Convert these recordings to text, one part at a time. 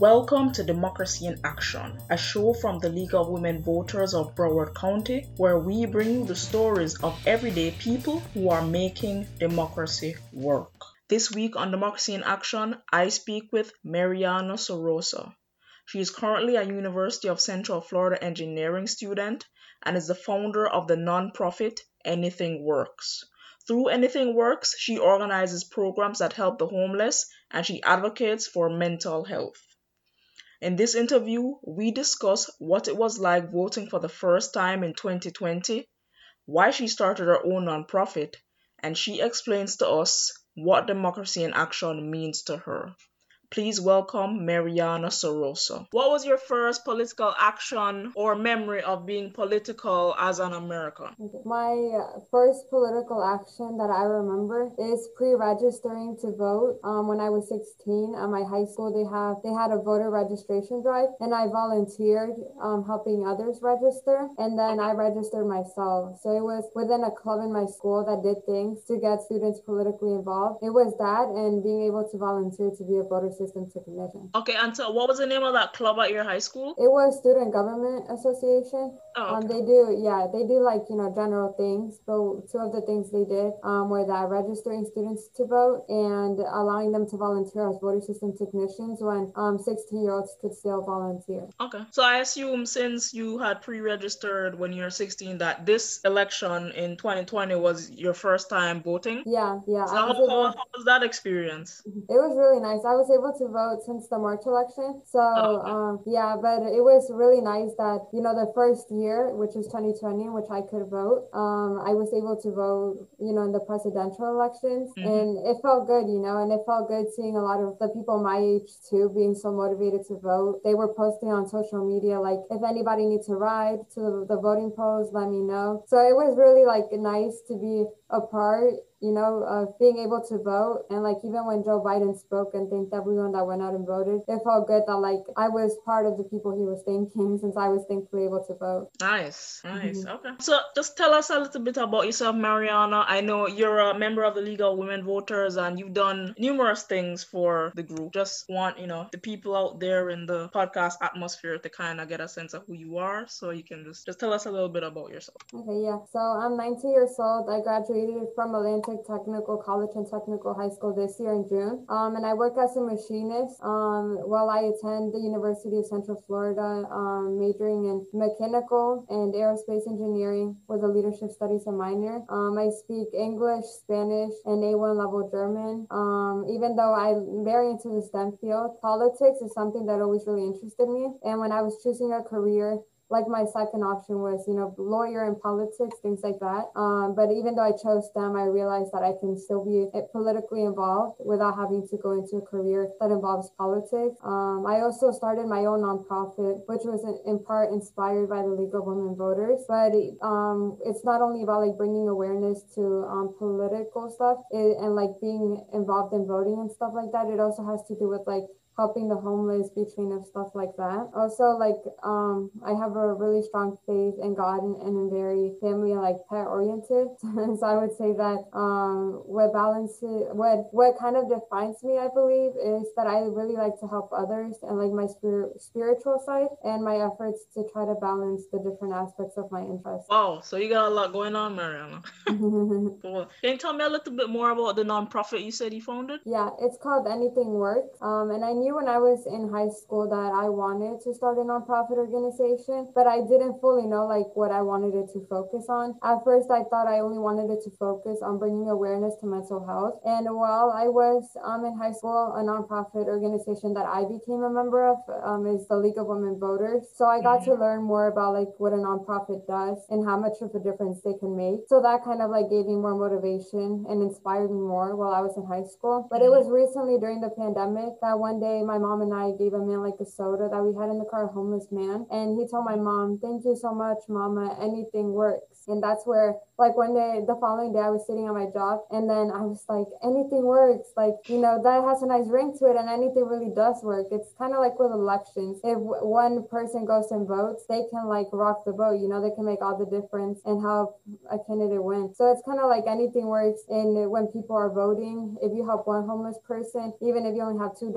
Welcome to Democracy in Action, a show from the League of Women Voters of Broward County, where we bring you the stories of everyday people who are making democracy work. This week on Democracy in Action, I speak with Mariana Sorosa. She is currently a University of Central Florida engineering student and is the founder of the nonprofit Anything Works. Through Anything Works, she organizes programs that help the homeless and she advocates for mental health. In this interview, we discuss what it was like voting for the first time in 2020, why she started her own nonprofit, and she explains to us what democracy in action means to her. Please welcome Mariana Sorosa. What was your first political action or memory of being political as an American? My uh, first political action that I remember is pre-registering to vote. Um, when I was 16 at my high school, they have they had a voter registration drive, and I volunteered um, helping others register, and then I registered myself. So it was within a club in my school that did things to get students politically involved. It was that and being able to volunteer to be a voter Okay, and so what was the name of that club at your high school? It was Student Government Association. Oh, Um, they do, yeah, they do like you know general things. But two of the things they did um, were that registering students to vote and allowing them to volunteer as voter system technicians when um, 16 year olds could still volunteer. Okay. So I assume since you had pre-registered when you were 16 that this election in 2020 was your first time voting? Yeah, yeah. So how, was how, able, how was that experience? it was really nice. I was able to vote since the March election. So Oh, okay. um, yeah, but it was really nice that you know the first year, which was 2020, in which I could vote, um, I was able to vote, you know, in the presidential elections, Mhm. and it felt good, you know, and it felt good seeing a lot of the people my age too being so motivated to vote. They were posting on social media like, if anybody needs a ride to the, the voting polls, let me know. So it was really like nice to be a part you know, of being able to vote. And like even when Joe Biden spoke and thanked everyone that went out and voted, it felt good that like I was part of the people he was thanking since I was thankfully able to vote. Nice, nice. Mhm. Okay. So just tell us a little bit about yourself, Mariana. I know you're a member of the League of Women Voters and you've done numerous things for the group. Just want, you know, the people out there in the podcast atmosphere to kind of get a sense of who you are. So you can just just tell us a little bit about yourself. Okay, yeah. So I'm 19 years old. I graduated from Technical College and Technical High School this year in June. Um, and I work as a machinist um, while I attend the University of Central Florida, um, majoring in mechanical and aerospace engineering with a leadership studies minor. Um, I speak English, Spanish, and A1 level German. Um, even though I'm very into the STEM field, politics is something that always really interested me. And when I was choosing a career, like my second option was, you know, lawyer and politics, things like that. Um, but even though I chose STEM, I realized that I can still be politically involved without having to go into a career that involves politics. Um, I also started my own nonprofit, which was in, part inspired by the League of Women Voters. But um, it's not only about like bringing awareness to um, political stuff and like being involved in voting and stuff like that. It also has to do with like helping the homeless, between and stuff like that. Also, like um, I have a really strong faith in God and, and I'm very family like pet oriented. And so I would say that um, what balances, what what kind of defines me, I believe, is that I really like to help others and like my spirit, spiritual side and my efforts to try to balance the different aspects of my interests. Wow, so you got a lot going on, Mariana. Cool. Can you tell me a little bit more about the nonprofit you said you founded? Yeah, it's called Anything Works. Um, and I knew when I was in high school that I wanted to start a nonprofit organization, but I didn't fully know like what I wanted it to focus on. At first, I thought I only wanted it to focus on bringing awareness to mental health. And while I was um, in high school, a nonprofit organization that I became a member of um, is the League of Women Voters. So I got to learn more about like what a nonprofit does and how much of a difference they can make. So that kind of like gave me more motivation and inspired me more while I was in high school. But it was recently during the pandemic that one day my mom and I gave a man like a soda that we had in the car, a homeless man, and he told my mom, thank you so much, mama. Anything works. And that's where like one day the following day I was sitting at my job and then I was like, anything works. Like, you know, that has a nice ring to it and anything really does work. It's kind of like with elections. If one person goes and votes, they can like rock the boat, you know, they can make all the difference and help a candidate win. So it's kind of like anything works in when people are voting. If you help one homeless person, even if you only have $2,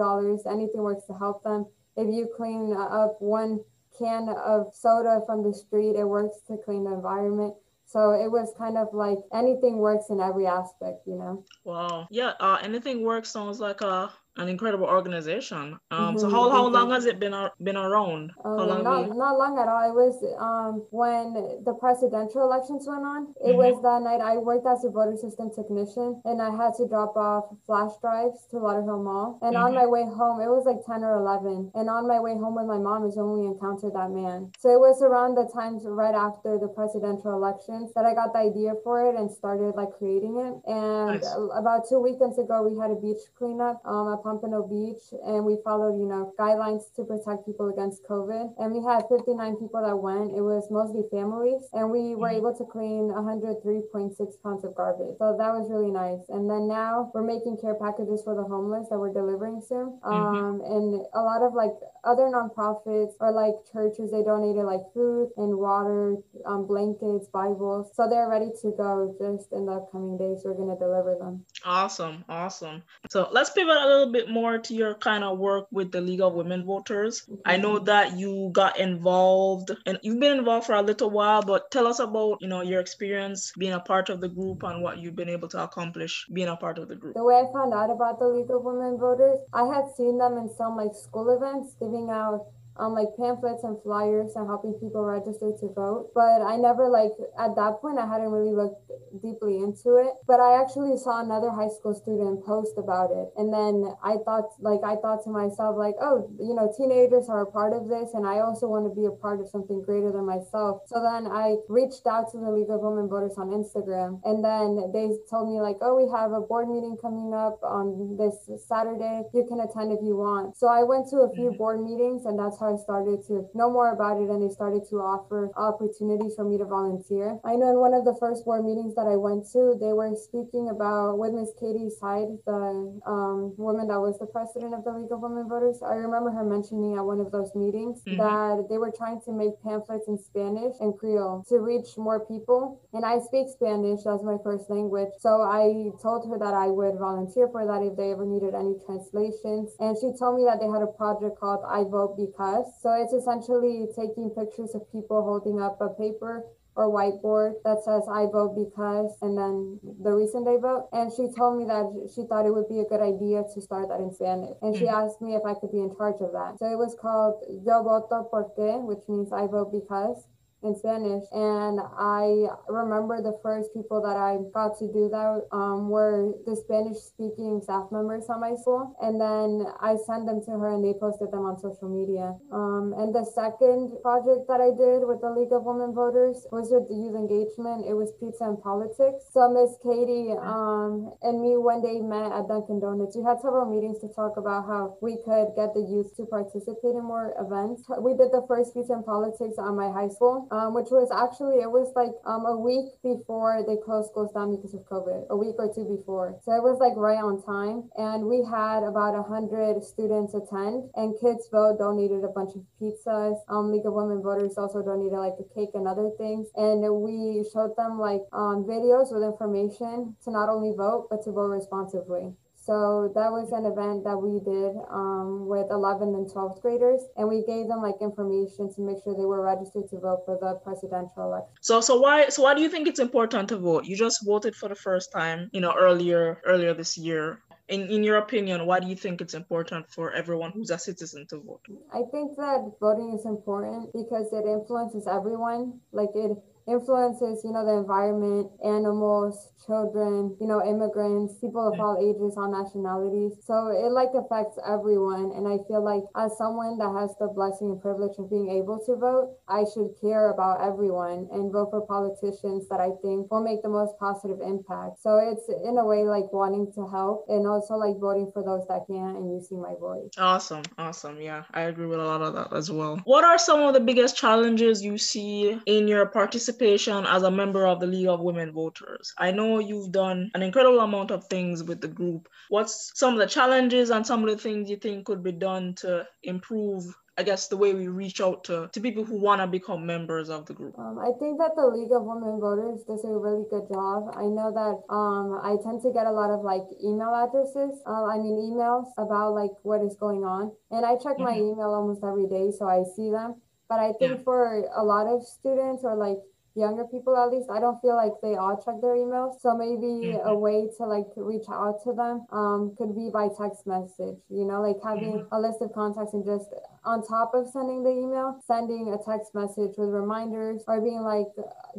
anything works to help them. If you clean up one can of soda from the street, it works to clean the environment. So it was kind of like anything works in every aspect, you know. Wow. Yeah. Uh, anything works sounds like a an incredible organization. Um, mm-hmm. So how, how long has it been been around? Um, long not, you... not long at all. It was um, when the presidential elections went on. It mm-hmm. was that night I worked as a voter system technician and I had to drop off flash drives to Lauderhill Mall. And mm-hmm. on my way home, it was like 10 or 11. And on my way home with my mom is when we encountered that man. So it was around the times right after the presidential elections that I got the idea for it and started like creating it. And nice. about two weekends ago, we had a beach cleanup um, Pompano Beach and we followed, you know, guidelines to protect people against COVID. And we had 59 people that went. It was mostly families and we were mm-hmm. able to clean 103.6 pounds of garbage. So that was really nice. And then now we're making care packages for the homeless that we're delivering soon. Mm-hmm. Um, and a lot of like other nonprofits or like churches, they donated like food and water, um, blankets, Bibles. So they're ready to go just in the upcoming days. We're going to deliver them. Awesome. Awesome. So let's pivot a little bit more to your kind of work with the League of Women Voters. Mm-hmm. I know that you got involved and you've been involved for a little while, but tell us about, you know, your experience being a part of the group and what you've been able to accomplish being a part of the group. The way I found out about the League of Women Voters, I had seen them in some like school events giving out um, like pamphlets and flyers and helping people register to vote. But I never like at that point I hadn't really looked deeply into it. But I actually saw another high school student post about it, and then I thought like I thought to myself like, oh, you know, teenagers are a part of this, and I also want to be a part of something greater than myself. So then I reached out to the League of Women Voters on Instagram, and then they told me like, oh, we have a board meeting coming up on this Saturday. You can attend if you want. So I went to a few mm-hmm. board meetings, and that's I started to know more about it and they started to offer opportunities for me to volunteer. I know in one of the first board meetings that I went to, they were speaking about with Miss Katie Hyde, the um, woman that was the president of the League of Women Voters. I remember her mentioning at one of those meetings mm-hmm. that they were trying to make pamphlets in Spanish and Creole to reach more people. And I speak Spanish, that's my first language. So I told her that I would volunteer for that if they ever needed any translations. And she told me that they had a project called I Vote Because so it's essentially taking pictures of people holding up a paper or whiteboard that says I vote because and then the reason they vote. And she told me that she thought it would be a good idea to start that in Spanish. And she mm-hmm. asked me if I could be in charge of that. So it was called Yo voto porque, which means I vote because in Spanish. And I remember the first people that I got to do that um, were the Spanish speaking staff members at my school. And then I sent them to her and they posted them on social media. Um, and the second project that I did with the League of Women Voters was with the youth engagement. It was pizza and politics. So Miss Katie um, and me one day met at Dunkin' Donuts. We had several meetings to talk about how we could get the youth to participate in more events. We did the first pizza and politics on my high school um, which was actually it was like um, a week before they closed schools down because of COVID, a week or two before. So it was like right on time, and we had about hundred students attend, and Kids Vote donated a bunch of pizzas. Um, League of Women Voters also donated like a cake and other things, and we showed them like um, videos with information to not only vote but to vote responsibly. So that was an event that we did um, with 11th and 12th graders, and we gave them like information to make sure they were registered to vote for the presidential election. So, so why, so why do you think it's important to vote? You just voted for the first time, you know, earlier, earlier this year in, in your opinion, why do you think it's important for everyone who's a citizen to vote? I think that voting is important because it influences everyone. Like it influences, you know, the environment, animals, children, you know, immigrants, people of all ages, all nationalities. So it like affects everyone. And I feel like as someone that has the blessing and privilege of being able to vote, I should care about everyone and vote for politicians that I think will make the most positive impact. So it's in a way like wanting to help and also like voting for those that can and using my voice. Awesome. Awesome. Yeah, I agree with a lot of that as well. What are some of the biggest challenges you see in your participation as a member of the League of Women Voters? I know you've done an incredible amount of things with the group. What's some of the challenges and some of the things you think could be done to improve I guess the way we reach out to, to people who want to become members of the group? Um, I think that the League of Women Voters does a really good job. I know that um, I tend to get a lot of like email addresses, uh, I mean emails about like what is going on, and I check mm-hmm. my email almost every day, so I see them. But I think yeah. for a lot of students or like younger people at least i don't feel like they all check their emails so maybe mm-hmm. a way to like reach out to them um, could be by text message you know like having mm-hmm. a list of contacts and just on top of sending the email sending a text message with reminders or being like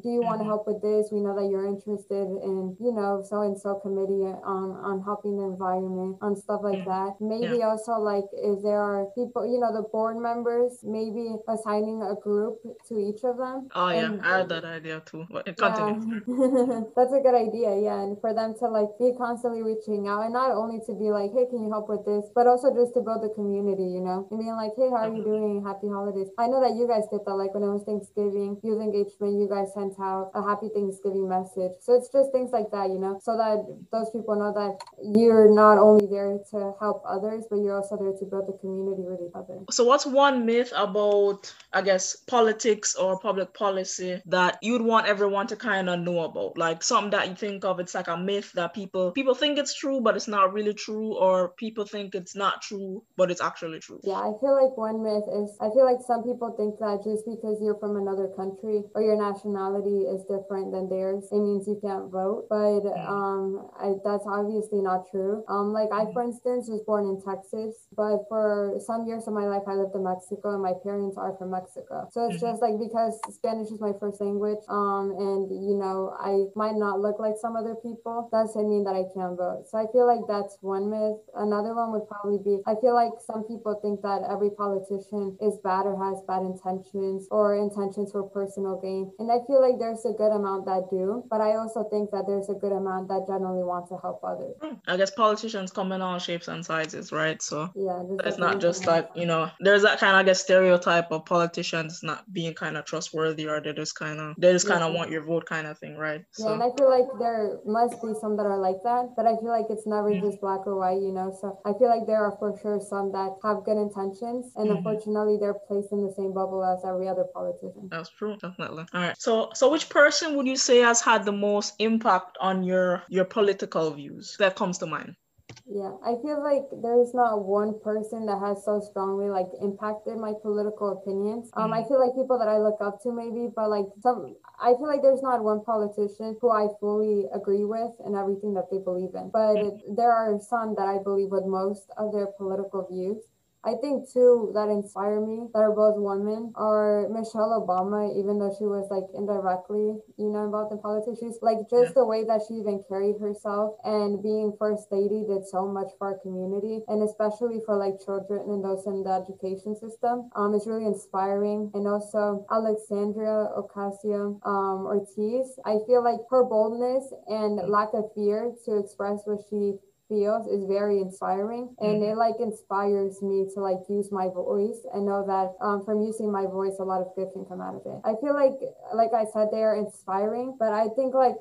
do you want to mm-hmm. help with this we know that you're interested in you know so and so committee on on helping the environment on stuff like mm-hmm. that maybe yeah. also like if there are people you know the board members maybe assigning a group to each of them oh yeah and, i heard that idea too. Continue. Yeah. That's a good idea, yeah. And for them to like be constantly reaching out and not only to be like, hey, can you help with this, but also just to build the community, you know, and being like, hey, how are you doing? Happy holidays. I know that you guys did that, like when it was Thanksgiving, youth engagement, you guys sent out a happy Thanksgiving message. So it's just things like that, you know, so that those people know that you're not only there to help others, but you're also there to build the community with each other. So what's one myth about, I guess, politics or public policy that that you'd want everyone to kind of know about like something that you think of it's like a myth that people people think it's true but it's not really true or people think it's not true but it's actually true yeah i feel like one myth is i feel like some people think that just because you're from another country or your nationality is different than theirs it means you can't vote but mm. um I, that's obviously not true um like i mm. for instance was born in texas but for some years of my life i lived in mexico and my parents are from mexico so it's mm-hmm. just like because spanish is my first language language um, and you know i might not look like some other people. Doesn't mean that i can't vote. So i feel like that's one myth. Another one would probably be i feel like some people think that every politician is bad or has bad intentions or intentions for personal gain. And i feel like there's a good amount that do but i also think that there's a good amount that generally want to help others. Hmm. i guess politicians come in all shapes and sizes right? So yeah it's not just like you know there's that kind of I guess stereotype of politicians not being kind of trustworthy or they're just kind of they just kind of yeah. want your vote kind of thing, right? Yeah, and I feel like there must be some that are like that, but I feel like it's never mm-hmm. just black or white, you know. So I feel like there are for sure some that have good intentions, and mm-hmm. unfortunately, they're placed in the same bubble as every other politician. That's true, definitely. All right. So, so which person would you say has had the most impact on your your political views that comes to mind? Yeah, I feel like there's not one person that has so strongly like impacted my political opinions. Um, mm-hmm. I feel like people that I look up to maybe, but like some, I feel like there's not one politician who I fully agree with and everything that they believe in. But mm-hmm. there are some that I believe with most of their political views. I think two that inspire me that are both women are Michelle Obama, even though she was like indirectly, you know, involved in politics. She's like just the way that she even carried herself and being first lady did so much for our community and especially for like children and those in the education system. Um, it's really inspiring. And also Alexandria Ocasio um, Cortez. I feel like her boldness and lack of fear to express what she feels is very inspiring and mm-hmm. it like inspires me to like use my voice and know that um, from using my voice a lot of good can come out of it i feel like like i said they are inspiring but i think like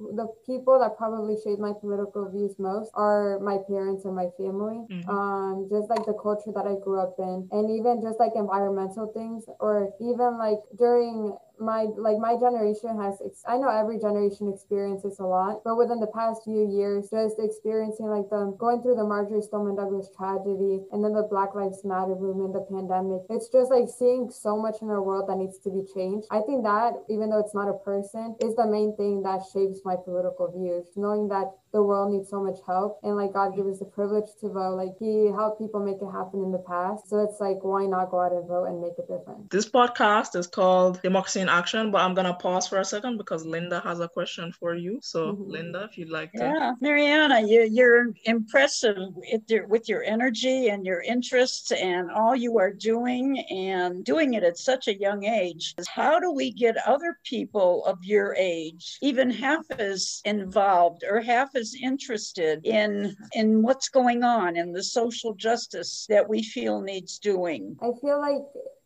the people that probably shaped my political views most are my parents and my family. Mm-hmm. Um, just like the culture that I grew up in, and even just like environmental things, or even like during my like my generation has ex- i know every generation experiences a lot but within the past few years just experiencing like the going through the marjory stoneman douglas tragedy and then the black lives matter movement the pandemic it's just like seeing so much in our world that needs to be changed i think that even though it's not a person is the main thing that shapes my my political views, knowing that the world needs so much help and like God gave us the privilege to vote. Like he helped people make it happen in the past. So it's like why not go out and vote and make a difference? This podcast is called Democracy in Action, but I'm gonna pause for a second because Linda has a question for you. So, mm-hmm. Linda, if you'd like to. Yeah, Mariana, you, you're impressive with your, with your energy and your interests and all you are doing and doing it at such a young age. How do we get other people of your age even half as involved or half as interested in in what's going on in the social justice that we feel needs doing? I feel like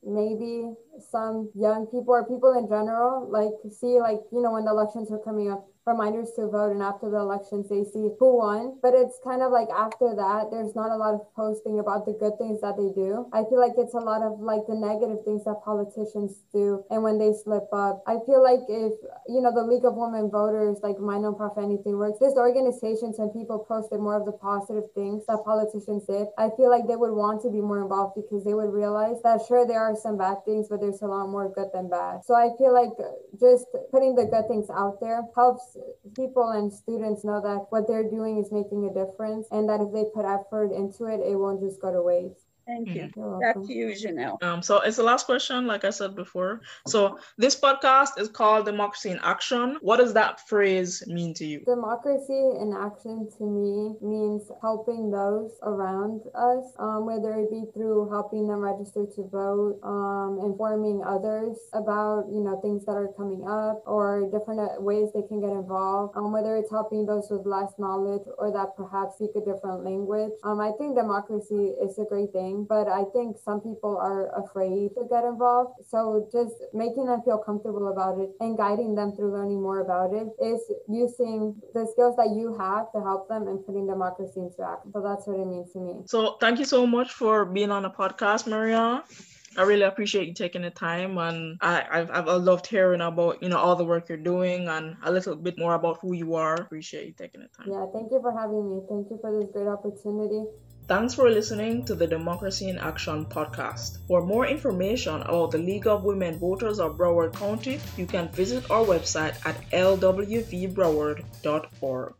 maybe some young people or people in general like see like you know when the elections are coming up reminders to vote and after the elections they see who won. But it's kind of like after that there's not a lot of posting about the good things that they do. I feel like it's a lot of like the negative things that politicians do and when they slip up. I feel like if you know the league of women voters like my nonprofit anything works this organizations and people posted more of the positive things that politicians did. I feel like they would want to be more involved because they would realize that sure there are some bad things but there's a lot more good than bad. So i feel like just putting the good things out there helps people and students know that what they're doing is making a difference and that if they put effort into it, it won't just go to waste. Thank you. Mm-hmm. Back to you, Janelle. Um, so it's the last question, like I said before. So this podcast is called Democracy in Action. What does that phrase mean to you? Democracy in action to me means helping those around us, um, whether it be through helping them register to vote, um, informing others about you know things that are coming up or different uh, ways they can get involved, um, whether it's helping those with less knowledge or that perhaps speak a different language. Um, I think democracy is a great thing thing, but I think some people are afraid to get involved. So just making them feel comfortable about it and guiding them through learning more about it is using the skills that you have to help them and putting democracy into action. So that's what it means to me. So thank you so much for being on the podcast, Maria. I really appreciate you taking the time, and I, I've, I've loved hearing about you know all the work you're doing and a little bit more about who you are. Appreciate you taking the time. Yeah, thank you for having me. Thank you for this great opportunity. Thanks for listening to the Democracy in Action podcast. For more information about the League of Women Voters of Broward County, you can visit our website at lwvbroward.org.